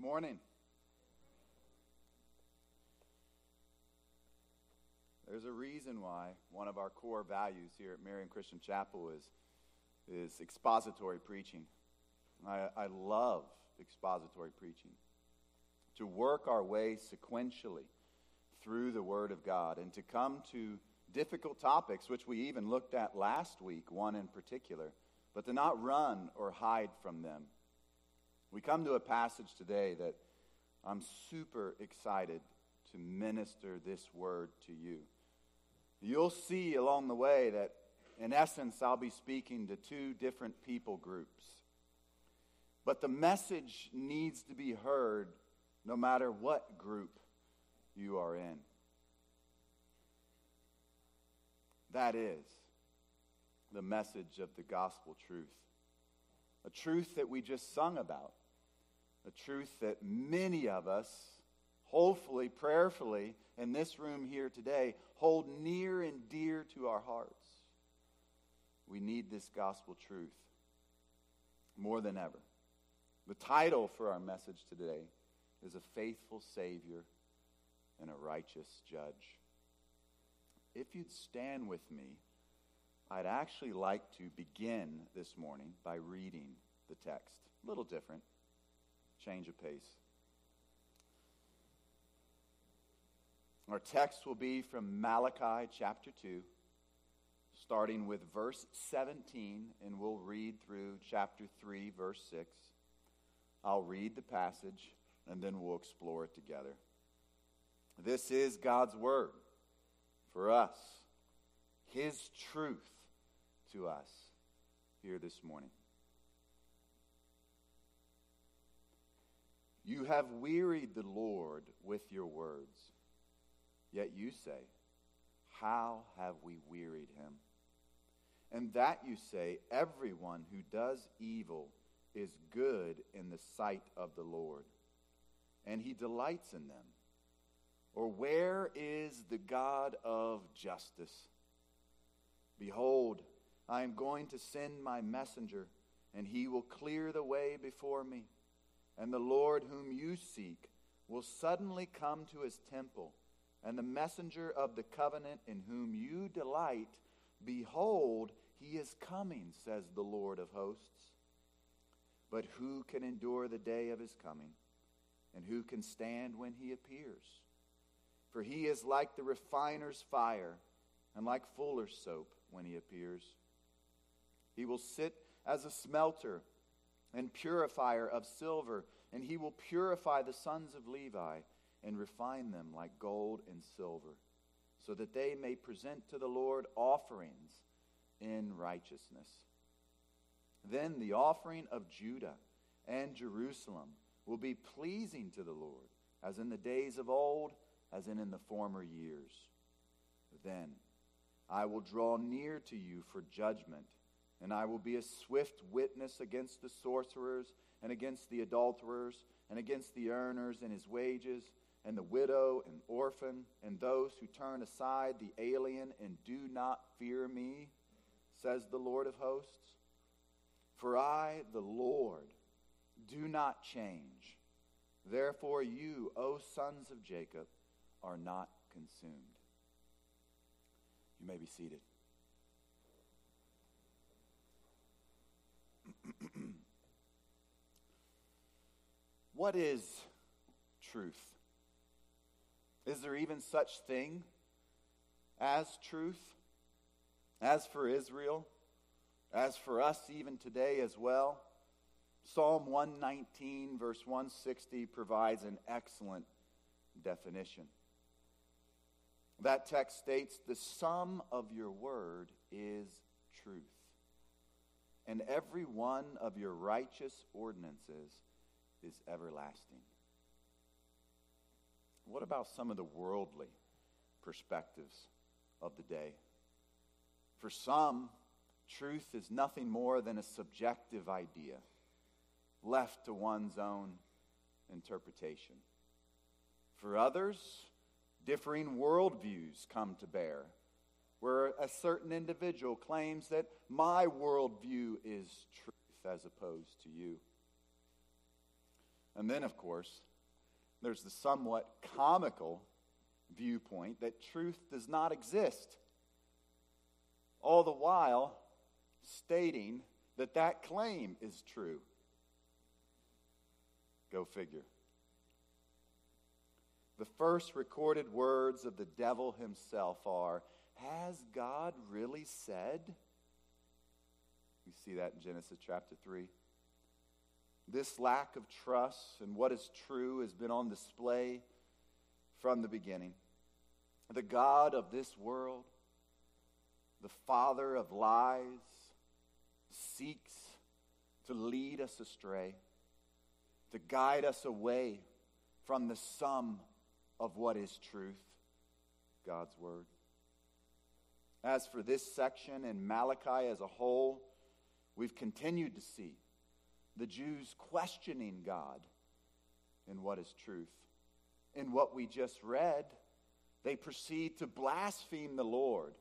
Good morning. There's a reason why one of our core values here at Marian Christian Chapel is, is expository preaching. I, I love expository preaching. To work our way sequentially through the Word of God and to come to difficult topics, which we even looked at last week, one in particular, but to not run or hide from them. We come to a passage today that I'm super excited to minister this word to you. You'll see along the way that, in essence, I'll be speaking to two different people groups. But the message needs to be heard no matter what group you are in. That is the message of the gospel truth. A truth that we just sung about. A truth that many of us, hopefully, prayerfully, in this room here today, hold near and dear to our hearts. We need this gospel truth more than ever. The title for our message today is A Faithful Savior and a Righteous Judge. If you'd stand with me, I'd actually like to begin this morning by reading the text. A little different, change of pace. Our text will be from Malachi chapter 2, starting with verse 17, and we'll read through chapter 3, verse 6. I'll read the passage, and then we'll explore it together. This is God's word for us, His truth to us here this morning. You have wearied the Lord with your words. Yet you say, How have we wearied him? And that you say, Everyone who does evil is good in the sight of the Lord, and he delights in them. Or where is the God of justice? Behold, I am going to send my messenger, and he will clear the way before me. And the Lord whom you seek will suddenly come to his temple and the messenger of the covenant in whom you delight, behold, he is coming, says the Lord of hosts. But who can endure the day of his coming? And who can stand when he appears? For he is like the refiner's fire and like fuller's soap when he appears. He will sit as a smelter and purifier of silver, and he will purify the sons of Levi and refine them like gold and silver, so that they may present to the Lord offerings in righteousness. Then the offering of Judah and Jerusalem will be pleasing to the Lord, as in the days of old, as in, in the former years. Then I will draw near to you for judgment, and I will be a swift witness against the sorcerers, and against the adulterers, and against the earners and his wages and the widow and orphan and those who turn aside the alien and do not fear me, says the Lord of hosts. For I, the Lord, do not change. Therefore, you, O sons of Jacob, are not consumed. You may be seated. What is truth? Is there even such thing as truth? As for Israel, as for us even today as well, Psalm 119, verse 160, provides an excellent definition. That text states, The sum of your word is truth, and every one of your righteous ordinances is everlasting. What about some of the worldly perspectives of the day? For some, truth is nothing more than a subjective idea left to one's own interpretation. For others, differing worldviews come to bear, where a certain individual claims that my worldview is truth as opposed to you. And then, of course, there's the somewhat comical viewpoint that truth does not exist. All the while stating that that claim is true. Go figure. The first recorded words of the devil himself are Has God really said? We see that in Genesis chapter 3. This lack of trust and what is true has been on display from the beginning. The God of this world, the father of lies, seeks to lead us astray, to guide us away from the sum of what is truth, God's Word. As for this section and Malachi as a whole, we've continued to see the Jews questioning God in what is truth. In what we just read, they proceed to blaspheme the Lord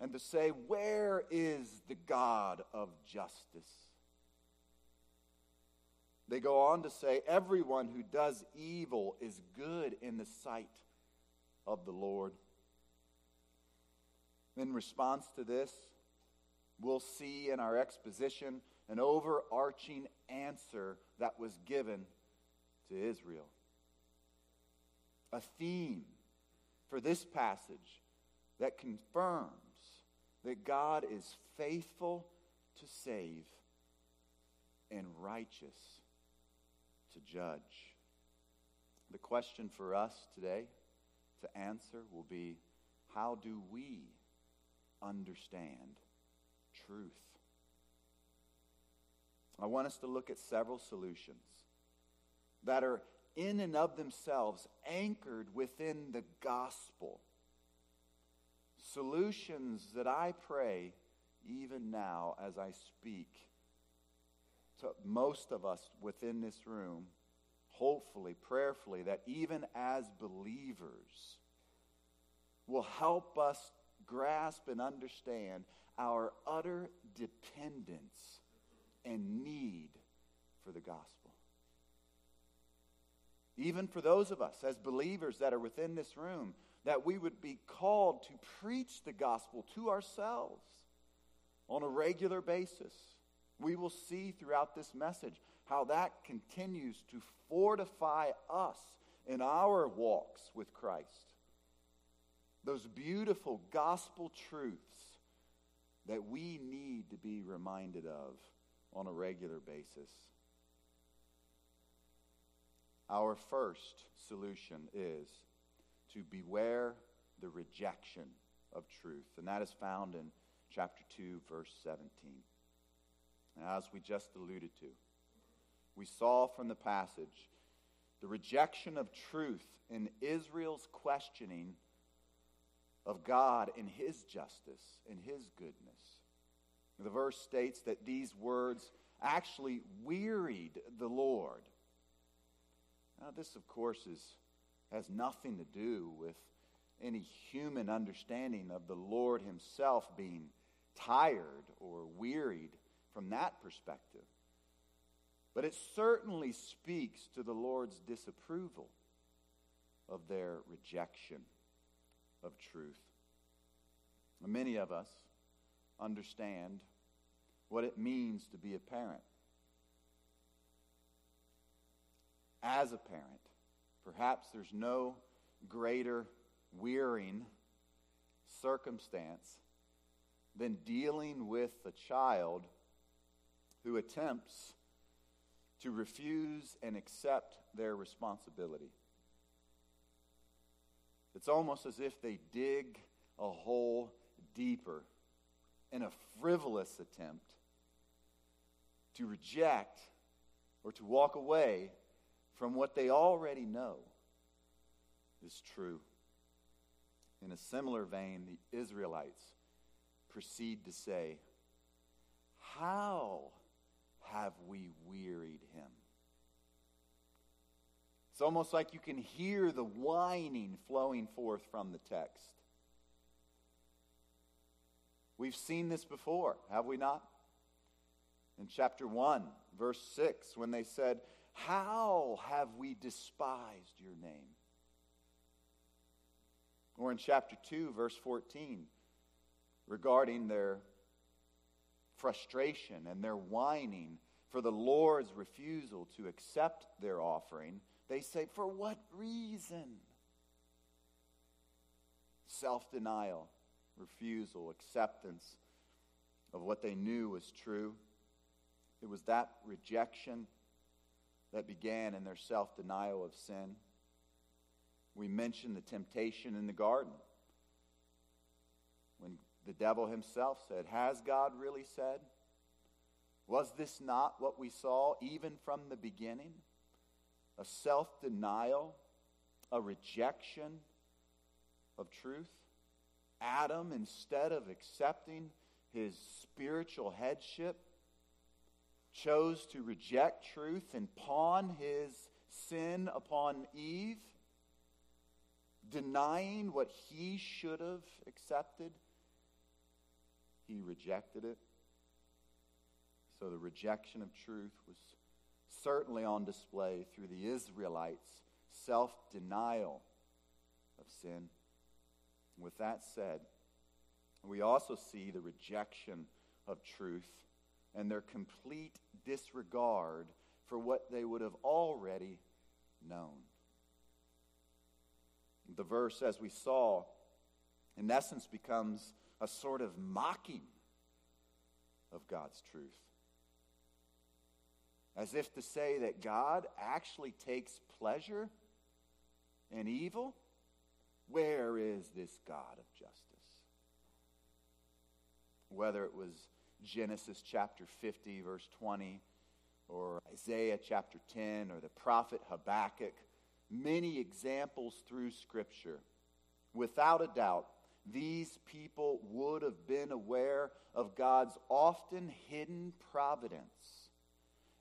and to say, Where is the God of justice? They go on to say, Everyone who does evil is good in the sight of the Lord. In response to this, we'll see in our exposition an overarching answer that was given to Israel. A theme for this passage that confirms that God is faithful to save and righteous to judge. The question for us today to answer will be how do we understand truth? I want us to look at several solutions that are in and of themselves anchored within the gospel. Solutions that I pray even now as I speak to most of us within this room, hopefully, prayerfully, that even as believers will help us grasp and understand our utter dependence and need for the gospel. Even for those of us as believers that are within this room, that we would be called to preach the gospel to ourselves on a regular basis. We will see throughout this message how that continues to fortify us in our walks with Christ. Those beautiful gospel truths that we need to be reminded of on a regular basis. Our first solution is to beware the rejection of truth, and that is found in chapter 2, verse 17. And as we just alluded to, we saw from the passage the rejection of truth in Israel's questioning of God in his justice, in his goodness. The verse states that these words actually wearied the Lord. Now, this, of course, is, has nothing to do with any human understanding of the Lord Himself being tired or wearied from that perspective. But it certainly speaks to the Lord's disapproval of their rejection of truth. Many of us understand what it means to be a parent. As a parent, perhaps there's no greater wearing circumstance than dealing with a child who attempts to refuse and accept their responsibility. It's almost as if they dig a hole deeper in a frivolous attempt to reject or to walk away from what they already know is true. In a similar vein, the Israelites proceed to say, How have we wearied him? It's almost like you can hear the whining flowing forth from the text. We've seen this before, have we not? In chapter 1, verse 6, when they said, How have we despised your name? Or in chapter 2, verse 14, regarding their frustration and their whining for the Lord's refusal to accept their offering, they say, For what reason? Self denial, refusal, acceptance of what they knew was true. It was that rejection that began in their self denial of sin. We mentioned the temptation in the garden when the devil himself said, Has God really said? Was this not what we saw even from the beginning? A self denial, a rejection of truth? Adam, instead of accepting his spiritual headship, chose to reject truth and pawn his sin upon Eve, denying what he should have accepted. He rejected it. So the rejection of truth was certainly on display through the Israelites' self denial of sin. With that said, we also see the rejection of truth and their complete disregard for what they would have already known. The verse, as we saw, in essence becomes a sort of mocking of God's truth. As if to say that God actually takes pleasure in evil. Where is this God of justice? Whether it was Genesis chapter 50, verse 20, or Isaiah chapter 10, or the prophet Habakkuk, many examples through Scripture. Without a doubt, these people would have been aware of God's often hidden providence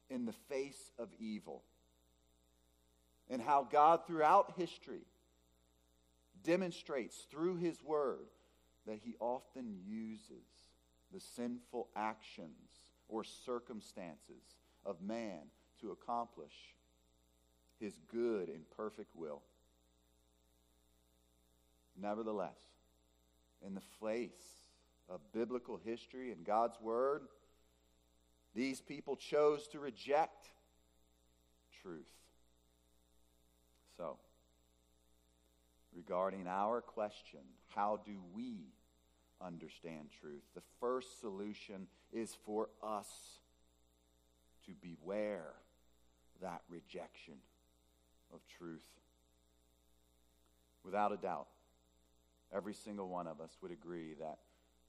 in the face of evil, and how God, throughout history, demonstrates through His Word that He often uses the sinful actions or circumstances of man to accomplish his good and perfect will. Nevertheless, in the face of biblical history and God's word, these people chose to reject truth. So, regarding our question, how do we understand truth. The first solution is for us to beware that rejection of truth. Without a doubt, every single one of us would agree that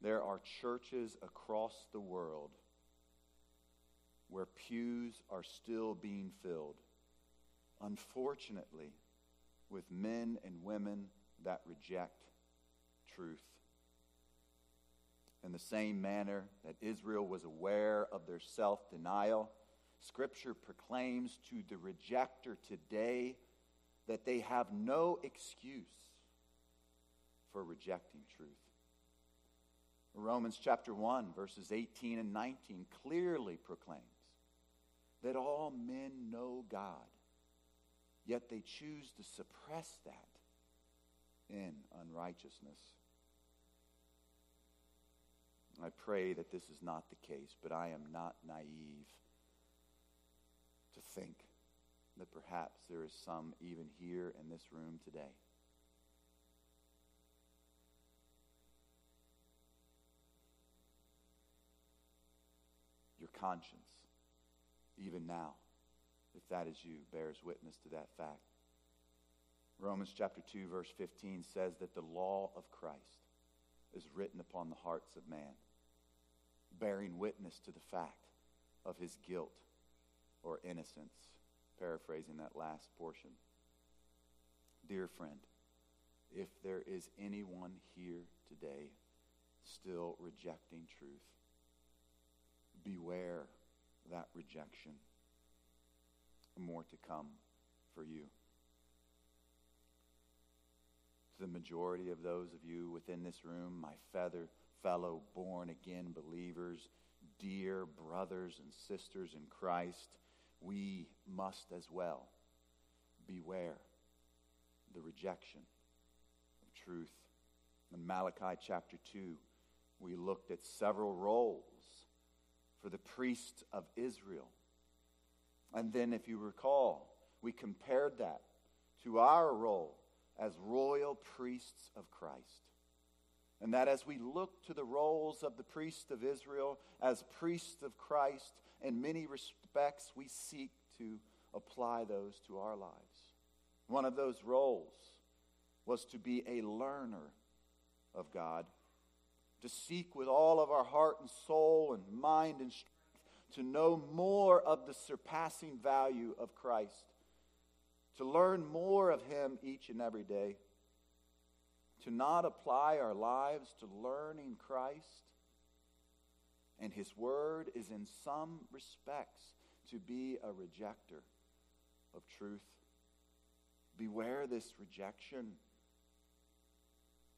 there are churches across the world where pews are still being filled, unfortunately, with men and women that reject truth. In the same manner that Israel was aware of their self denial, Scripture proclaims to the rejecter today that they have no excuse for rejecting truth. Romans chapter 1, verses 18 and 19 clearly proclaims that all men know God, yet they choose to suppress that in unrighteousness. I pray that this is not the case, but I am not naive to think that perhaps there is some even here in this room today. Your conscience, even now, if that is you, bears witness to that fact. Romans chapter 2, verse 15 says that the law of Christ is written upon the hearts of man bearing witness to the fact of his guilt or innocence, paraphrasing that last portion. Dear friend, if there is anyone here today still rejecting truth, beware that rejection. More to come for you. To the majority of those of you within this room, my feather fellow born again believers, dear brothers and sisters in Christ, we must as well beware the rejection of truth. In Malachi chapter 2, we looked at several roles for the priests of Israel. And then, if you recall, we compared that to our role as royal priests of Christ. And that as we look to the roles of the priests of Israel as priests of Christ, in many respects, we seek to apply those to our lives. One of those roles was to be a learner of God, to seek with all of our heart and soul and mind and strength to know more of the surpassing value of Christ, to learn more of Him each and every day, to not apply our lives to learning Christ and His Word is in some respects to be a rejecter of truth. Beware this rejection.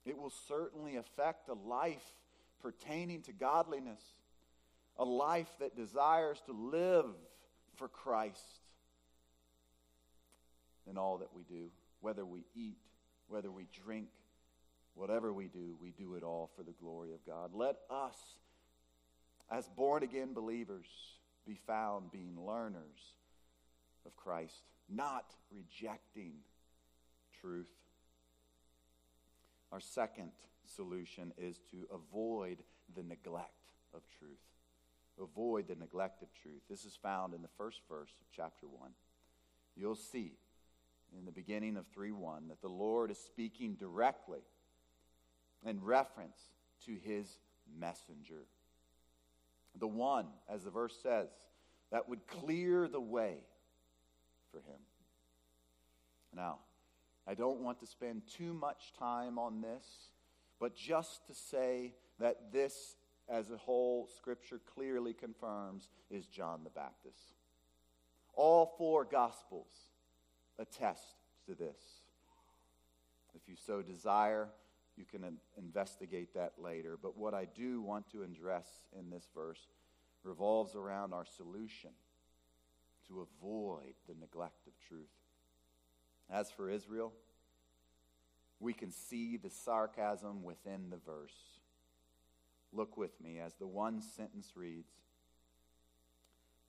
It will certainly affect a life pertaining to godliness, a life that desires to live for Christ in all that we do, whether we eat, whether we drink, whatever we do, we do it all for the glory of God. Let us, as born again believers, be found being learners of Christ, not rejecting truth. Our second solution is to avoid the neglect of truth. Avoid the neglect of truth. This is found in the first verse of chapter 1. You'll see in the beginning of 3 1 that the Lord is speaking directly in reference to his messenger. The one, as the verse says, that would clear the way for him. Now, I don't want to spend too much time on this, but just to say that this, as a whole, Scripture clearly confirms, is John the Baptist. All four Gospels attest to this. If you so desire, you can investigate that later. But what I do want to address in this verse revolves around our solution to avoid the neglect of truth. As for Israel, we can see the sarcasm within the verse. Look with me as the one sentence reads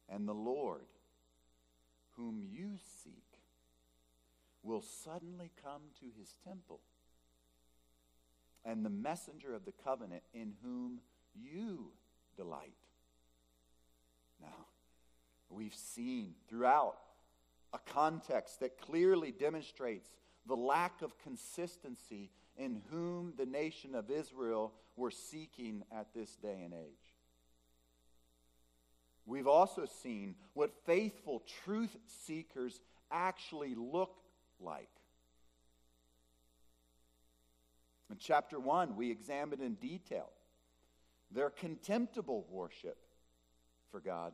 And the Lord, whom you seek, will suddenly come to his temple, and the messenger of the covenant in whom you delight. Now, we've seen throughout a context that clearly demonstrates the lack of consistency in whom the nation of Israel were seeking at this day and age. We've also seen what faithful truth seekers actually look like. In chapter 1, we examined in detail their contemptible worship for God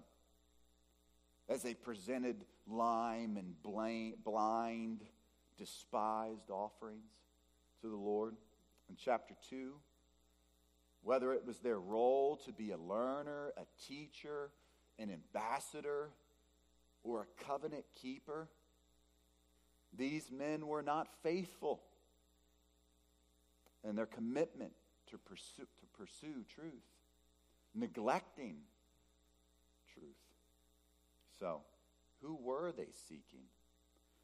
as they presented lime and blind, despised offerings to the Lord. In chapter 2, whether it was their role to be a learner, a teacher, an ambassador, or a covenant keeper, these men were not faithful in their commitment to pursue, to pursue truth, neglecting truth. So, who were they seeking?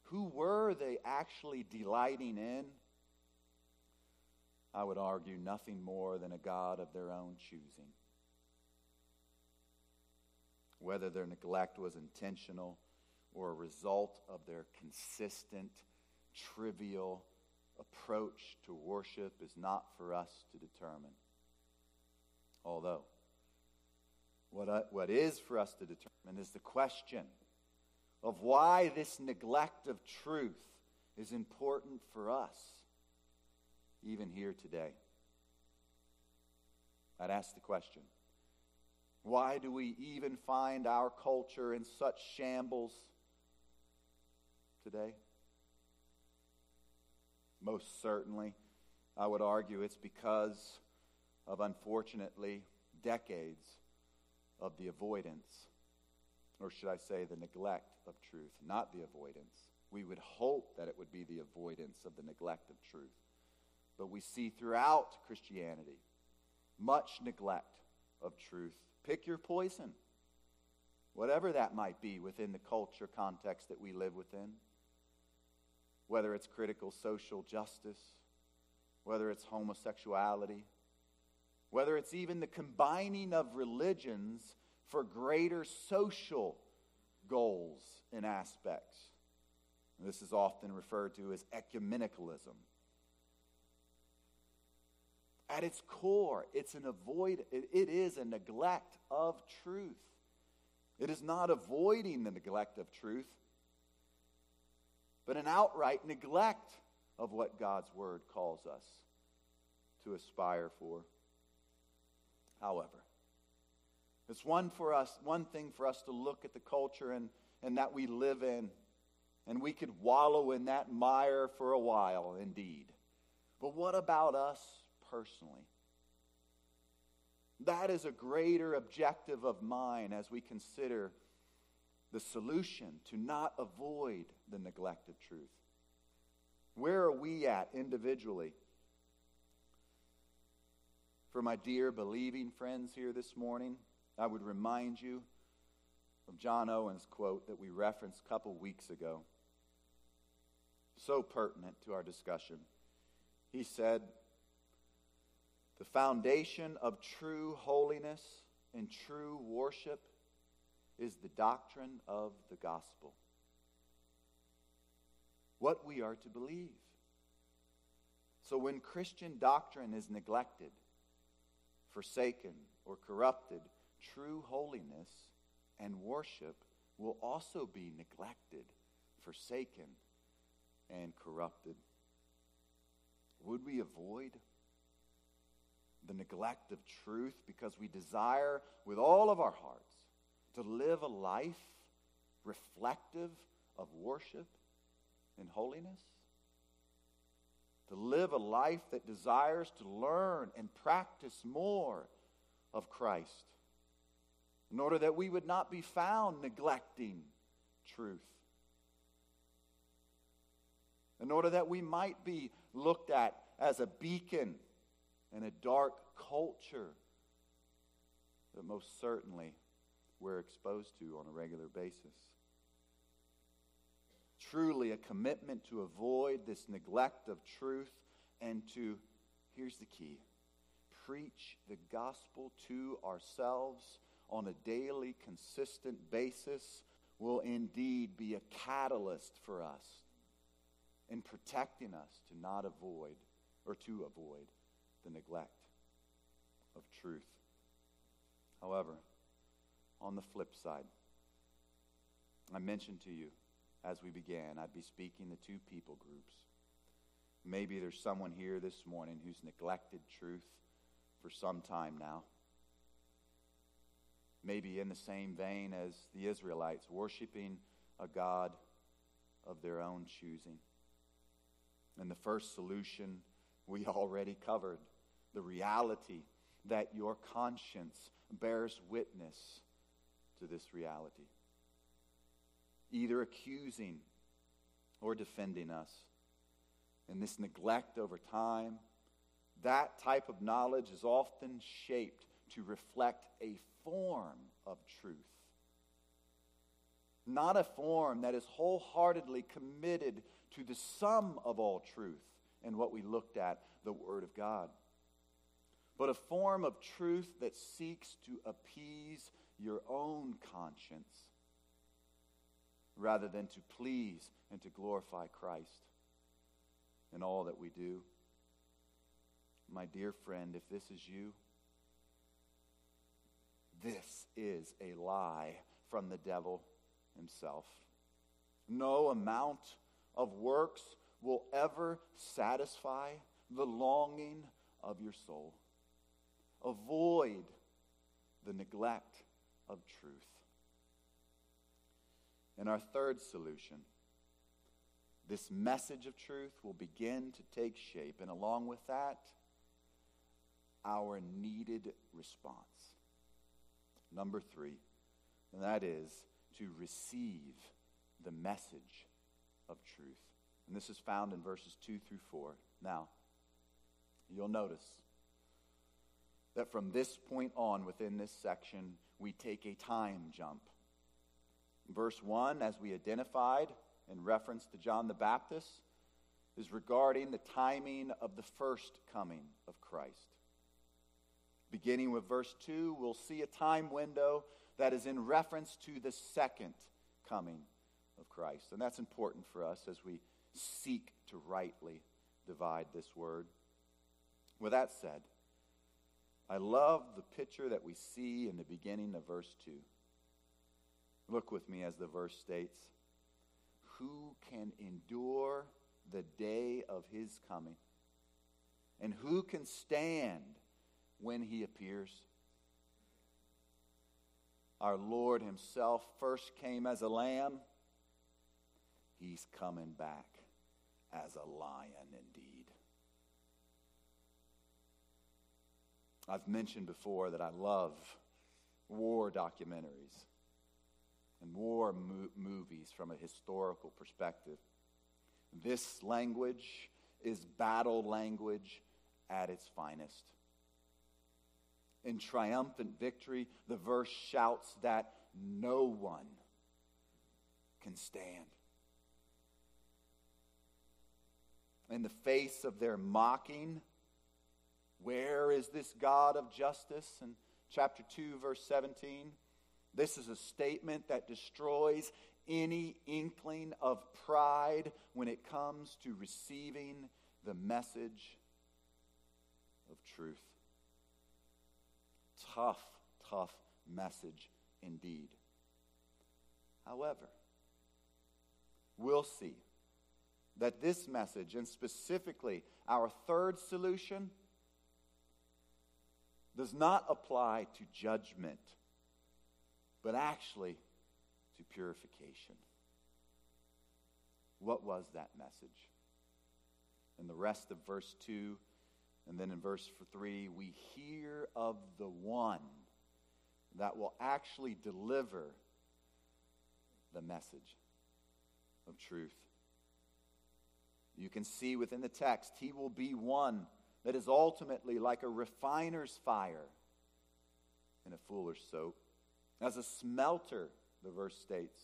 Who were they actually delighting in? I would argue nothing more than a God of their own choosing. Whether their neglect was intentional or a result of their consistent, trivial approach to worship is not for us to determine. Although, what, I, what is for us to determine is the question of why this neglect of truth is important for us, even here today. I'd ask the question why do we even find our culture in such shambles today? Most certainly, I would argue it's because of, unfortunately, decades of the avoidance or should I say, the neglect of truth, not the avoidance. We would hope that it would be the avoidance of the neglect of truth. But we see throughout Christianity much neglect of truth. Pick your poison, whatever that might be within the culture context that we live within, whether it's critical social justice, whether it's homosexuality, whether it's even the combining of religions for greater social goals and aspects. This is often referred to as ecumenicalism. At its core, it's an avoid it is a neglect of truth. It is not avoiding the neglect of truth, but an outright neglect of what God's word calls us to aspire for. However, it's one for us, one thing for us to look at the culture and, and that we live in, and we could wallow in that mire for a while, indeed. But what about us personally? That is a greater objective of mine as we consider the solution to not avoid the neglect of truth. Where are we at individually? For my dear believing friends here this morning, I would remind you of John Owen's quote that we referenced a couple weeks ago. So pertinent to our discussion. He said, The foundation of true holiness and true worship is the doctrine of the gospel. What we are to believe. So when Christian doctrine is neglected, forsaken, or corrupted, true holiness and worship will also be neglected, forsaken, and corrupted. Would we avoid the neglect of truth because we desire with all of our hearts to live a life reflective of worship and holiness? To live a life that desires to learn and practice more of Christ in order that we would not be found neglecting truth, in order that we might be looked at as a beacon in a dark culture that most certainly we're exposed to on a regular basis. Truly, a commitment to avoid this neglect of truth and to, here's the key, preach the gospel to ourselves on a daily, consistent basis will indeed be a catalyst for us in protecting us to not avoid or to avoid the neglect of truth. However, on the flip side, I mentioned to you as we began, I'd be speaking to two people groups. Maybe there's someone here this morning who's neglected truth for some time now maybe in the same vein as the Israelites, worshiping a God of their own choosing. And the first solution we already covered the reality that your conscience bears witness to this reality, either accusing or defending us. And this neglect over time, that type of knowledge is often shaped to reflect a form of truth. Not a form that is wholeheartedly committed to the sum of all truth and what we looked at, the Word of God. But a form of truth that seeks to appease your own conscience rather than to please and to glorify Christ in all that we do. My dear friend, if this is you, this is a lie from the devil himself. No amount of works will ever satisfy the longing of your soul. Avoid the neglect of truth. And our third solution this message of truth will begin to take shape, and along with that, our needed response. Number three, and that is to receive the message of truth. And this is found in verses 2 through 4. Now, you'll notice that from this point on within this section, we take a time jump. Verse 1, as we identified in reference to John the Baptist, is regarding the timing of the first coming of Christ. Beginning with verse 2, we'll see a time window that is in reference to the second coming of Christ. And that's important for us as we seek to rightly divide this word. With that said, I love the picture that we see in the beginning of verse 2. Look with me as the verse states Who can endure the day of his coming? And who can stand when he appears? Our Lord himself first came as a lamb. He's coming back as a lion indeed. I've mentioned before that I love war documentaries and war mo- movies from a historical perspective. This language is battle language at its finest. In triumphant victory, the verse shouts that no one can stand. In the face of their mocking, where is this God of justice? In chapter 2, verse 17, this is a statement that destroys any inkling of pride when it comes to receiving the message of truth. Tough, tough message indeed. However, we'll see that this message, and specifically our third solution, does not apply to judgment, but actually to purification. What was that message? In the rest of verse 2, and then in verse 3, we hear of the one that will actually deliver the message of truth. You can see within the text, he will be one that is ultimately like a refiner's fire in a fuller's soap. As a smelter, the verse states,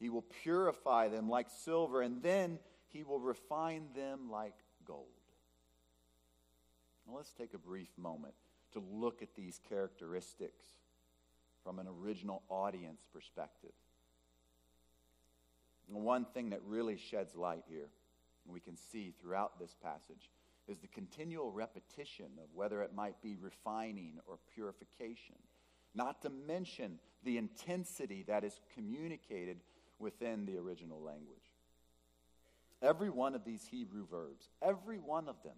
he will purify them like silver, and then he will refine them like gold. Now, let's take a brief moment to look at these characteristics from an original audience perspective. One thing that really sheds light here, and we can see throughout this passage, is the continual repetition of whether it might be refining or purification, not to mention the intensity that is communicated within the original language. Every one of these Hebrew verbs, every one of them,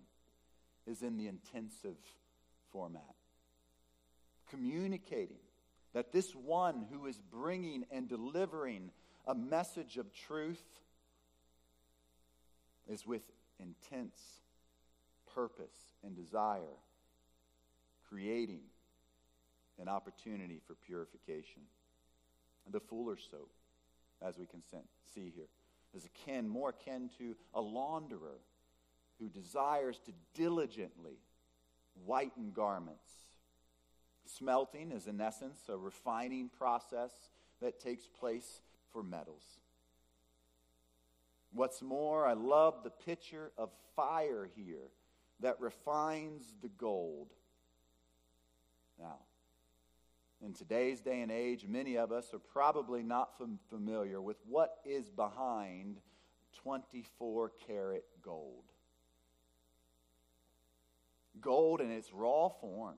is in the intensive format, communicating that this one who is bringing and delivering a message of truth is with intense purpose and desire, creating an opportunity for purification. The fuller's soap, as we can see here, is akin, more akin to a launderer who desires to diligently whiten garments. Smelting is, in essence, a refining process that takes place for metals. What's more, I love the picture of fire here that refines the gold. Now, in today's day and age, many of us are probably not familiar with what is behind 24 karat gold. Gold in its raw form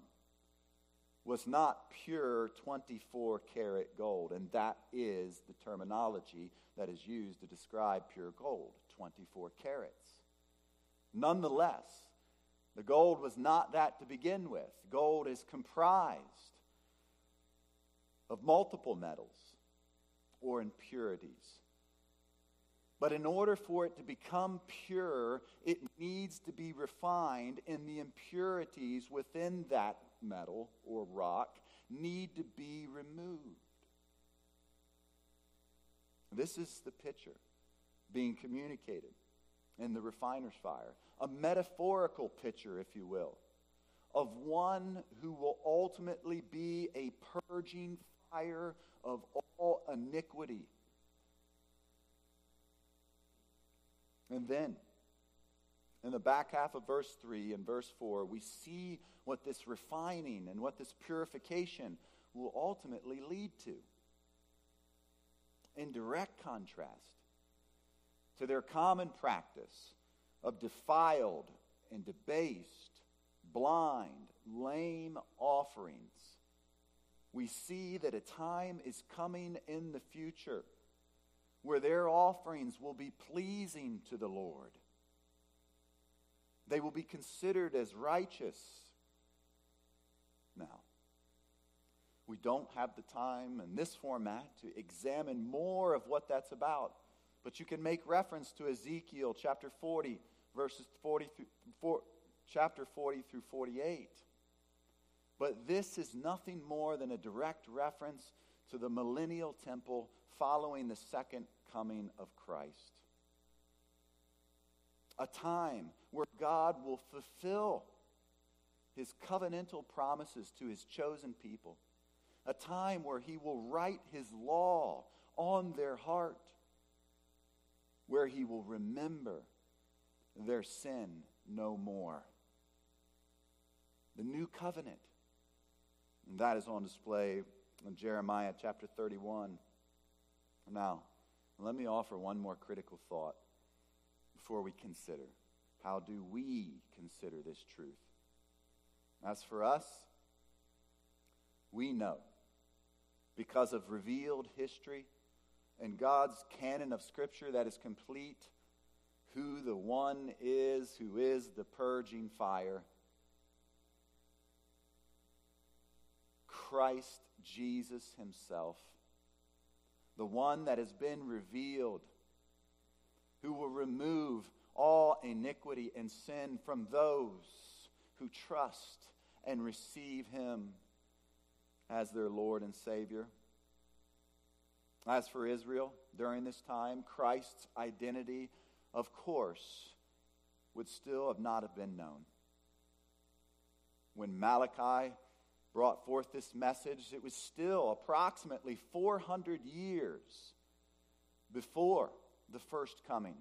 was not pure 24 karat gold, and that is the terminology that is used to describe pure gold 24 carats. Nonetheless, the gold was not that to begin with. Gold is comprised of multiple metals or impurities. But in order for it to become pure, it needs to be refined, and the impurities within that metal or rock need to be removed. This is the picture being communicated in the refiner's fire, a metaphorical picture, if you will, of one who will ultimately be a purging fire of all iniquity. And then, in the back half of verse 3 and verse 4, we see what this refining and what this purification will ultimately lead to. In direct contrast to their common practice of defiled and debased, blind, lame offerings, we see that a time is coming in the future where their offerings will be pleasing to the Lord. They will be considered as righteous. Now, we don't have the time in this format to examine more of what that's about, but you can make reference to Ezekiel chapter 40, verses 40 through, four, chapter 40 through 48. But this is nothing more than a direct reference to the millennial temple following the second coming of Christ. A time where God will fulfill his covenantal promises to his chosen people. A time where he will write his law on their heart, where he will remember their sin no more. The new covenant. And that is on display in Jeremiah chapter 31. Now, let me offer one more critical thought before we consider. How do we consider this truth? As for us, we know because of revealed history and God's canon of Scripture that is complete who the one is who is the purging fire Christ Jesus Himself, the one that has been revealed, who will remove all iniquity and sin from those who trust and receive Him as their Lord and Savior. As for Israel, during this time, Christ's identity, of course, would still have not have been known. When Malachi brought forth this message, it was still approximately 400 years before the first coming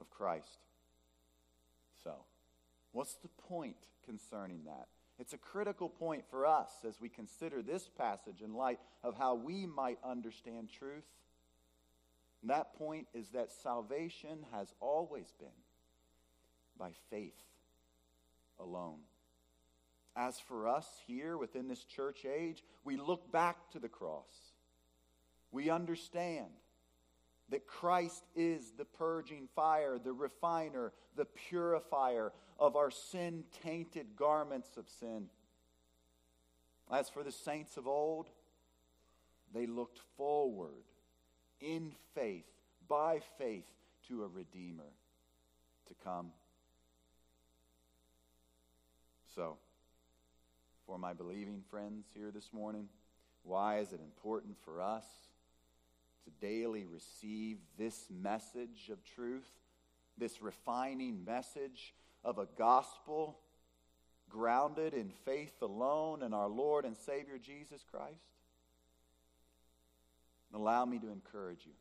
of Christ. So, what's the point concerning that? It's a critical point for us as we consider this passage in light of how we might understand truth. And that point is that salvation has always been by faith alone. As for us here within this church age, we look back to the cross. We understand that Christ is the purging fire, the refiner, the purifier of our sin tainted garments of sin. As for the saints of old, they looked forward in faith, by faith, to a Redeemer to come. So, for my believing friends here this morning? Why is it important for us to daily receive this message of truth, this refining message of a gospel grounded in faith alone in our Lord and Savior Jesus Christ? allow me to encourage you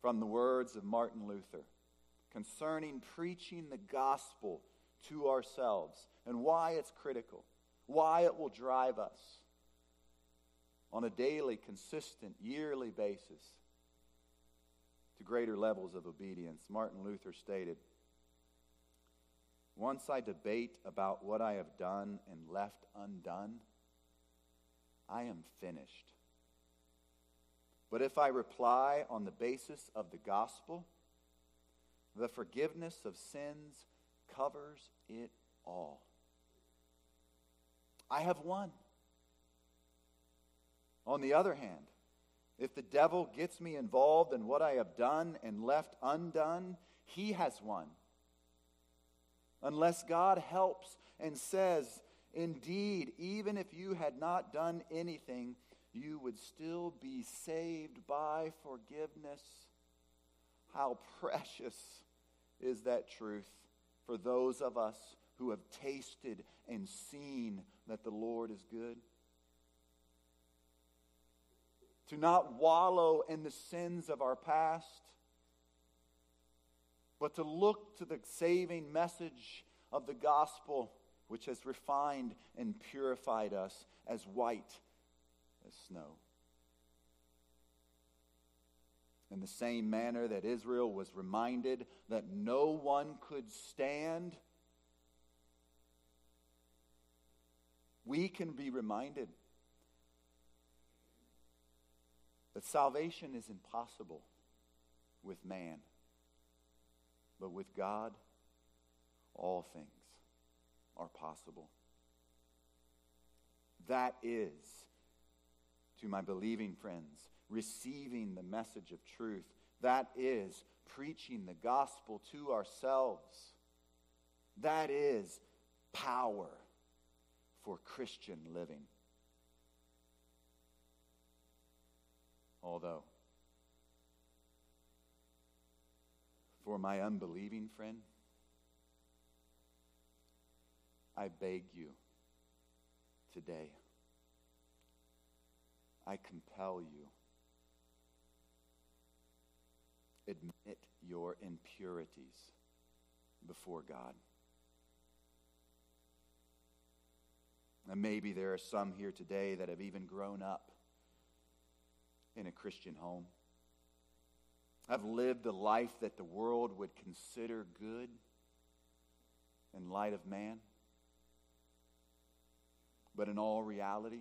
from the words of Martin Luther concerning preaching the gospel to ourselves and why it's critical, why it will drive us on a daily, consistent, yearly basis to greater levels of obedience. Martin Luther stated Once I debate about what I have done and left undone, I am finished. But if I reply on the basis of the gospel, the forgiveness of sins covers it all. I have won. On the other hand, if the devil gets me involved in what I have done and left undone, he has won. Unless God helps and says, Indeed, even if you had not done anything, you would still be saved by forgiveness. How precious is that truth for those of us who have tasted and seen that the Lord is good? To not wallow in the sins of our past, but to look to the saving message of the gospel, which has refined and purified us as white as snow. In the same manner that Israel was reminded that no one could stand, we can be reminded that salvation is impossible with man, but with God, all things are possible. That is, to my believing friends, receiving the message of truth. That is preaching the gospel to ourselves. That is power for Christian living. Although, for my unbelieving friend, I beg you today, I compel you admit your impurities before God. And maybe there are some here today that have even grown up in a Christian home. I've lived a life that the world would consider good in light of man. But in all reality,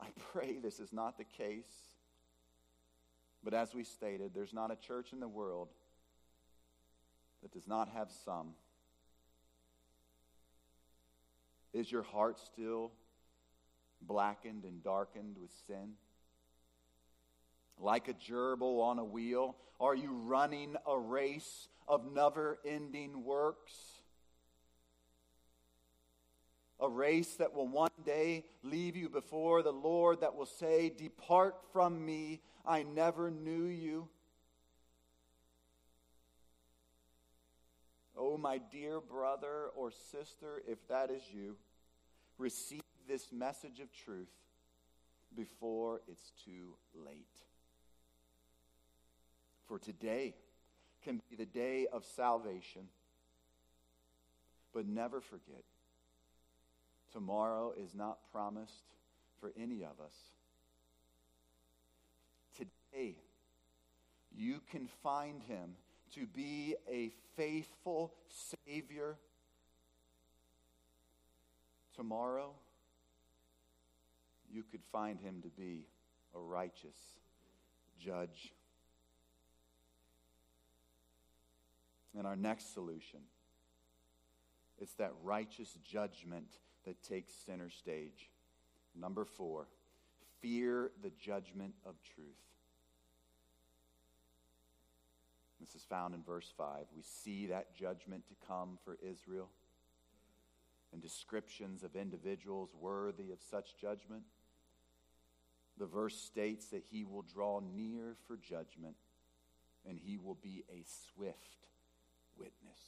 I pray this is not the case. But as we stated, there's not a church in the world that does not have some. Is your heart still blackened and darkened with sin? Like a gerbil on a wheel? Are you running a race of never ending works? A race that will one day leave you before the Lord, that will say, Depart from me, I never knew you. Oh, my dear brother or sister, if that is you, receive this message of truth before it's too late. For today can be the day of salvation. But never forget, tomorrow is not promised for any of us today, you can find him to be a faithful Savior. Tomorrow, you could find him to be a righteous judge. And our next solution is that righteous judgment that takes center stage. Number four, fear the judgment of truth. This is found in verse 5. We see that judgment to come for Israel and descriptions of individuals worthy of such judgment. The verse states that he will draw near for judgment and he will be a swift witness.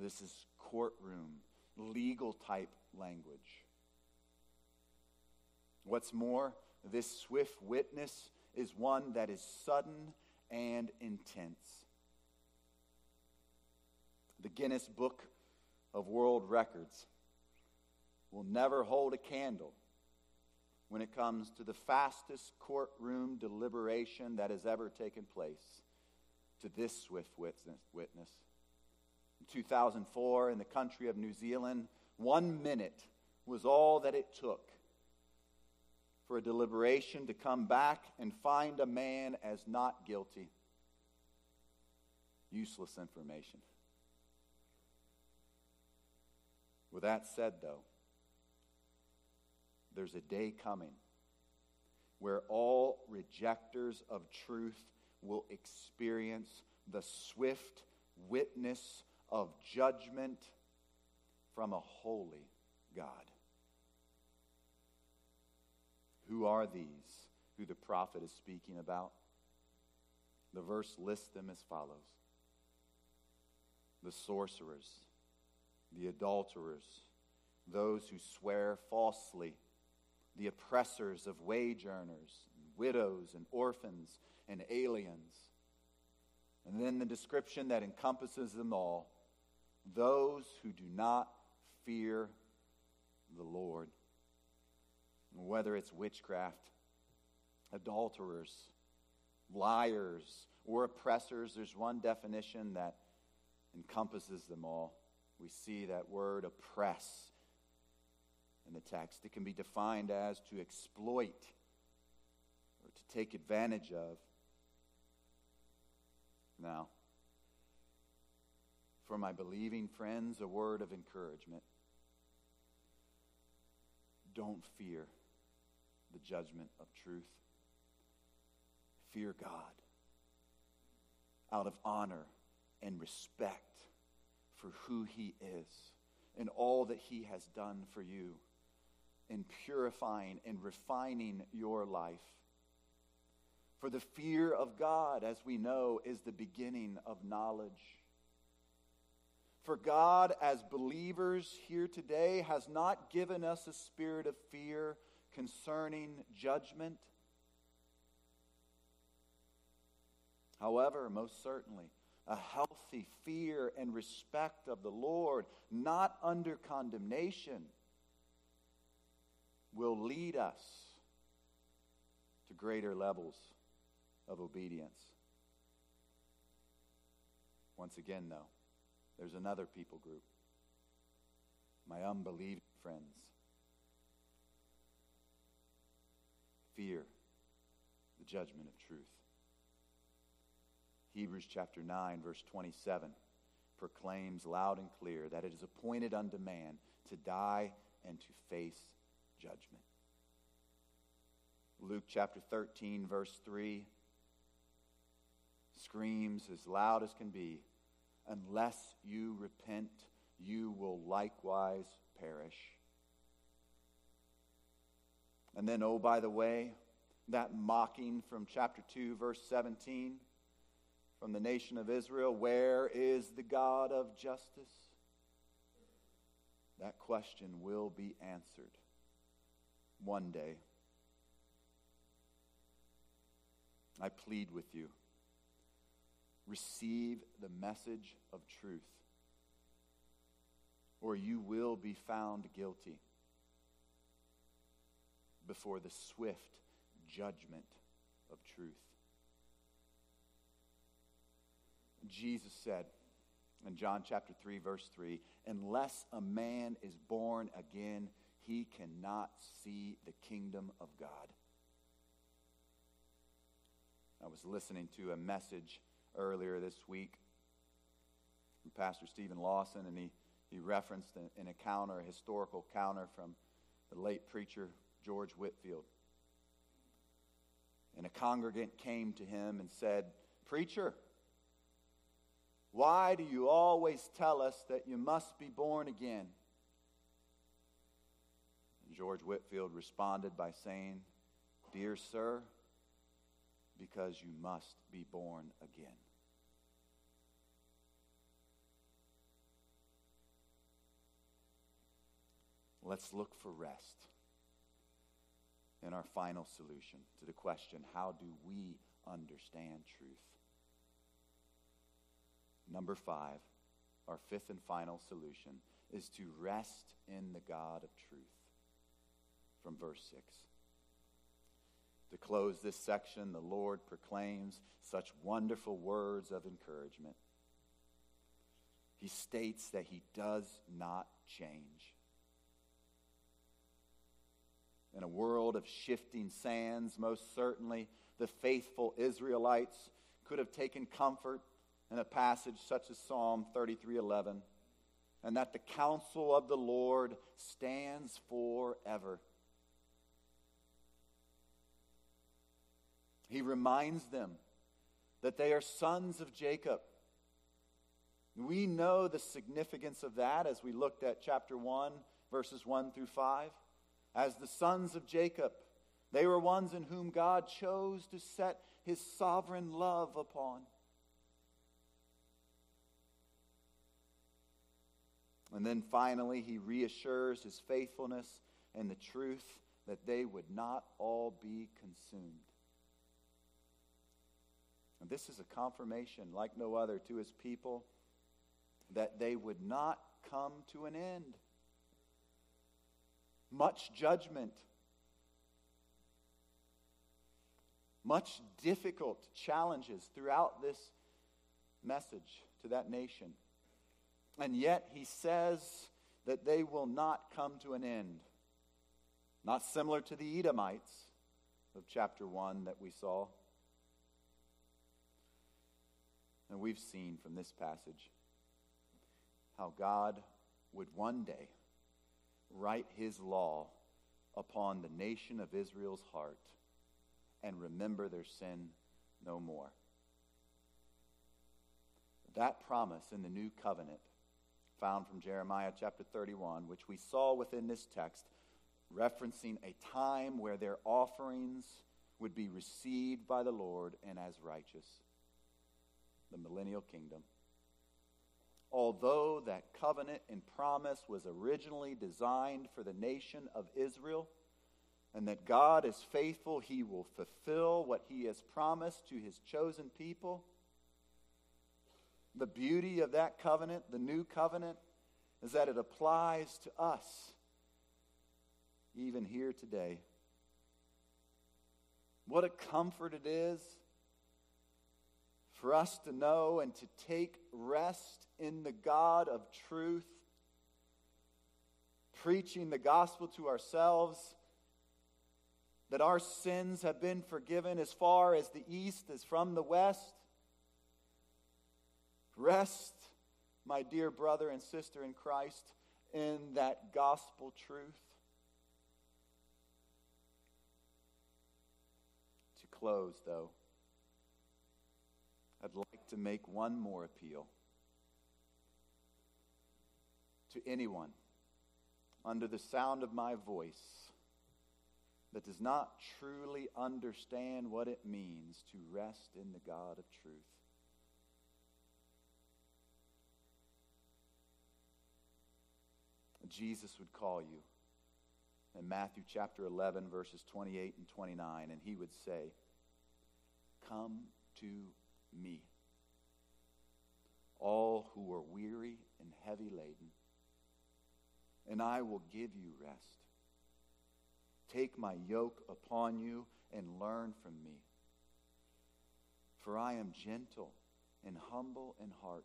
This is courtroom, legal type language. What's more, this swift witness is one that is sudden and intense. The Guinness Book of World Records will never hold a candle when it comes to the fastest courtroom deliberation that has ever taken place to this swift witness. In 2004, in the country of New Zealand, one minute was all that it took for a deliberation to come back and find a man as not guilty. Useless information. With that said, though, there's a day coming where all rejectors of truth will experience the swift witness of judgment from a holy God. Who are these who the prophet is speaking about? The verse lists them as follows the sorcerers, the adulterers, those who swear falsely, the oppressors of wage earners, widows and orphans and aliens. And then the description that encompasses them all those who do not fear the Lord. Whether it's witchcraft, adulterers, liars, or oppressors, there's one definition that encompasses them all. We see that word oppress in the text. It can be defined as to exploit or to take advantage of. Now, for my believing friends, a word of encouragement. Don't fear the judgment of truth. Fear God out of honor and respect for who He is and all that He has done for you in purifying and refining your life. For the fear of God, as we know, is the beginning of knowledge. For God, as believers here today, has not given us a spirit of fear concerning judgment. However, most certainly, a healthy fear and respect of the Lord, not under condemnation, will lead us to greater levels of obedience. Once again, though, there's another people group my unbelieving friends. Fear the judgment of truth. Hebrews chapter 9, verse 27 proclaims loud and clear that it is appointed unto man to die and to face judgment. Luke chapter 13, verse 3 screams as loud as can be Unless you repent, you will likewise perish. And then, oh, by the way, that mocking from chapter 2, verse 17 from the nation of Israel where is the God of justice? That question will be answered one day. I plead with you receive the message of truth, or you will be found guilty before the swift judgment of truth. Jesus said in John chapter 3, verse 3 Unless a man is born again, he cannot see the kingdom of God. I was listening to a message earlier this week from Pastor Steven Lawson, and he, he referenced an, an encounter, a historical counter from the late preacher George Whitefield. And a congregant came to him and said, Preacher, why do you always tell us that you must be born again? George Whitefield responded by saying, Dear sir, because you must be born again. Let's look for rest in our final solution to the question how do we understand truth? Number five, our fifth and final solution is to rest in the God of truth. From verse 6. To close this section, the Lord proclaims such wonderful words of encouragement. He states that he does not change. In a world of shifting sands, most certainly the faithful Israelites could have taken comfort in a passage such as Psalm 33:11, and that the counsel of the Lord stands forever. He reminds them that they are sons of Jacob. We know the significance of that as we looked at chapter 1, verses 1 through 5. As the sons of Jacob, They were ones in whom God chose to set his sovereign love upon. And then finally, he reassures his faithfulness and the truth that they would not all be consumed. And this is a confirmation, like no other, to his people that they would not come to an end. Much judgment, much difficult challenges throughout this message to that nation. And yet he says that they will not come to an end. Not similar to the Edomites of chapter 1 that we saw. And we've seen from this passage how God would one day write his law upon the nation of Israel's heart and remember their sin no more. That promise in the new covenant, found from Jeremiah chapter 31, which we saw within this text, referencing a time where their offerings would be received by the Lord and as righteous, the millennial kingdom although that covenant and promise was originally designed for the nation of Israel, and that God is faithful, he will fulfill what he has promised to his chosen people. The beauty of that covenant, the new covenant, is that it applies to us, even here today. What a comfort it is for us to know and to take rest in the God of truth, preaching the gospel to ourselves, that our sins have been forgiven as far as the east is from the west. Rest, my dear brother and sister in Christ, in that gospel truth. To close, though, I'd like to make one more appeal to anyone under the sound of my voice that does not truly understand what it means to rest in the God of truth. Jesus would call you in Matthew chapter 11, verses 28 and 29, and he would say, Come to me, all who are weary and heavy laden and I will give you rest. Take my yoke upon you and learn from me. For I am gentle and humble in heart,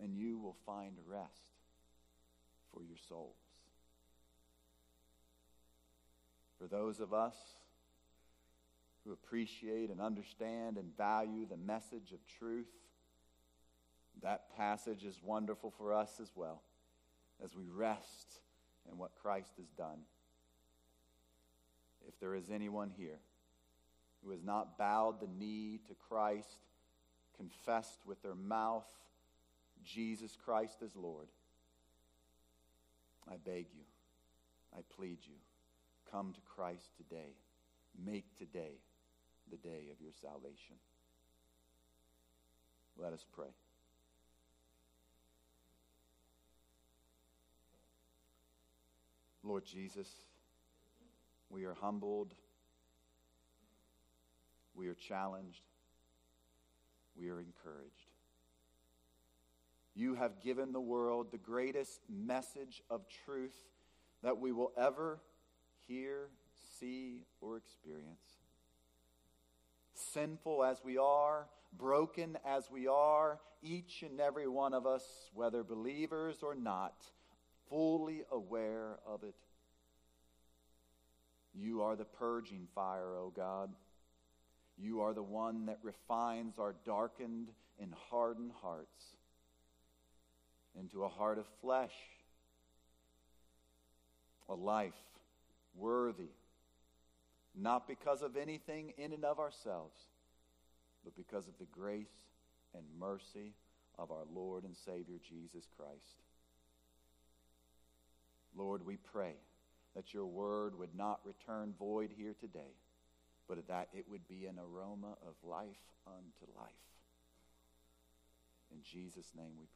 and you will find rest for your souls. For those of us who appreciate and understand and value the message of truth, that passage is wonderful for us as well as we rest in what Christ has done. If there is anyone here who has not bowed the knee to Christ, confessed with their mouth Jesus Christ as Lord, I beg you, I plead you, come to Christ today. Make today the day of your salvation. Let us pray. Lord Jesus, we are humbled, we are challenged, we are encouraged. You have given the world the greatest message of truth that we will ever hear, see, or experience. Sinful as we are, broken as we are, each and every one of us, whether believers or not, fully aware of it. You are the purging fire, O God. You are the one that refines our darkened and hardened hearts into a heart of flesh, a life worthy, not because of anything in and of ourselves, but because of the grace and mercy of our Lord and Savior Jesus Christ. Lord, we pray that your word would not return void here today, but that it would be an aroma of life unto life. In Jesus' name we pray.